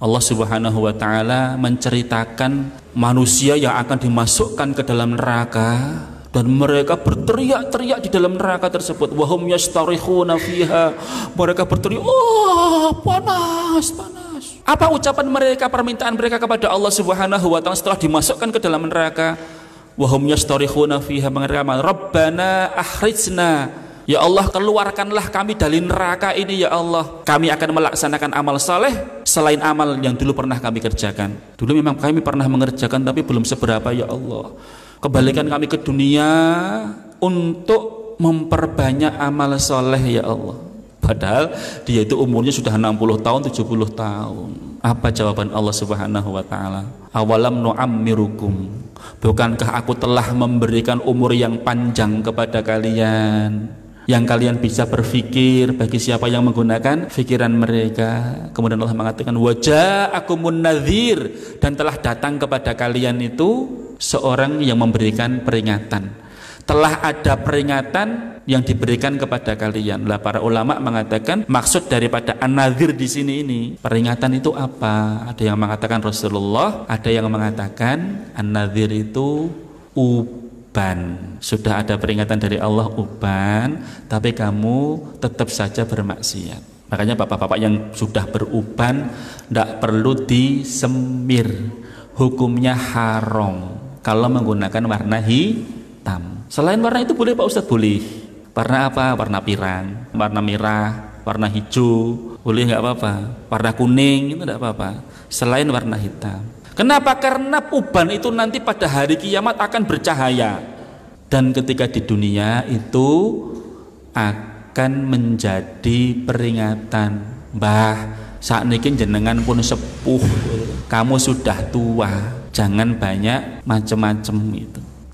Allah Subhanahu wa taala menceritakan manusia yang akan dimasukkan ke dalam neraka dan mereka berteriak-teriak di dalam neraka tersebut. Wahum yastarihuna fiha. Mereka berteriak oh panas panas. Apa ucapan mereka permintaan mereka kepada Allah Subhanahu wa taala setelah dimasukkan ke dalam neraka? Wahum yastarihuna fiha mereka rabbana akhrijna Ya Allah keluarkanlah kami dari neraka ini ya Allah Kami akan melaksanakan amal saleh Selain amal yang dulu pernah kami kerjakan Dulu memang kami pernah mengerjakan Tapi belum seberapa ya Allah Kembalikan kami ke dunia untuk memperbanyak amal soleh ya Allah. Padahal dia itu umurnya sudah 60 tahun, 70 tahun. Apa jawaban Allah Subhanahu wa taala? Awalam nu'ammirukum. Bukankah aku telah memberikan umur yang panjang kepada kalian? Yang kalian bisa berpikir bagi siapa yang menggunakan pikiran mereka kemudian Allah mengatakan wajah aku munadzir dan telah datang kepada kalian itu seorang yang memberikan peringatan telah ada peringatan yang diberikan kepada kalian. Lah para ulama mengatakan maksud daripada an-nadzir di sini ini peringatan itu apa? Ada yang mengatakan Rasulullah, ada yang mengatakan an-nadzir itu uban. Sudah ada peringatan dari Allah uban, tapi kamu tetap saja bermaksiat. Makanya bapak-bapak yang sudah beruban tidak perlu disemir. Hukumnya haram kalau menggunakan warna hitam. Selain warna itu boleh Pak Ustadz boleh. Warna apa? Warna pirang, warna merah, warna hijau, boleh nggak apa-apa. Warna kuning itu tidak apa-apa. Selain warna hitam. Kenapa? Karena uban itu nanti pada hari kiamat akan bercahaya. Dan ketika di dunia itu akan menjadi peringatan. Mbah, saat ini jenengan pun sepuh, kamu sudah tua, jangan banyak macam-macam itu.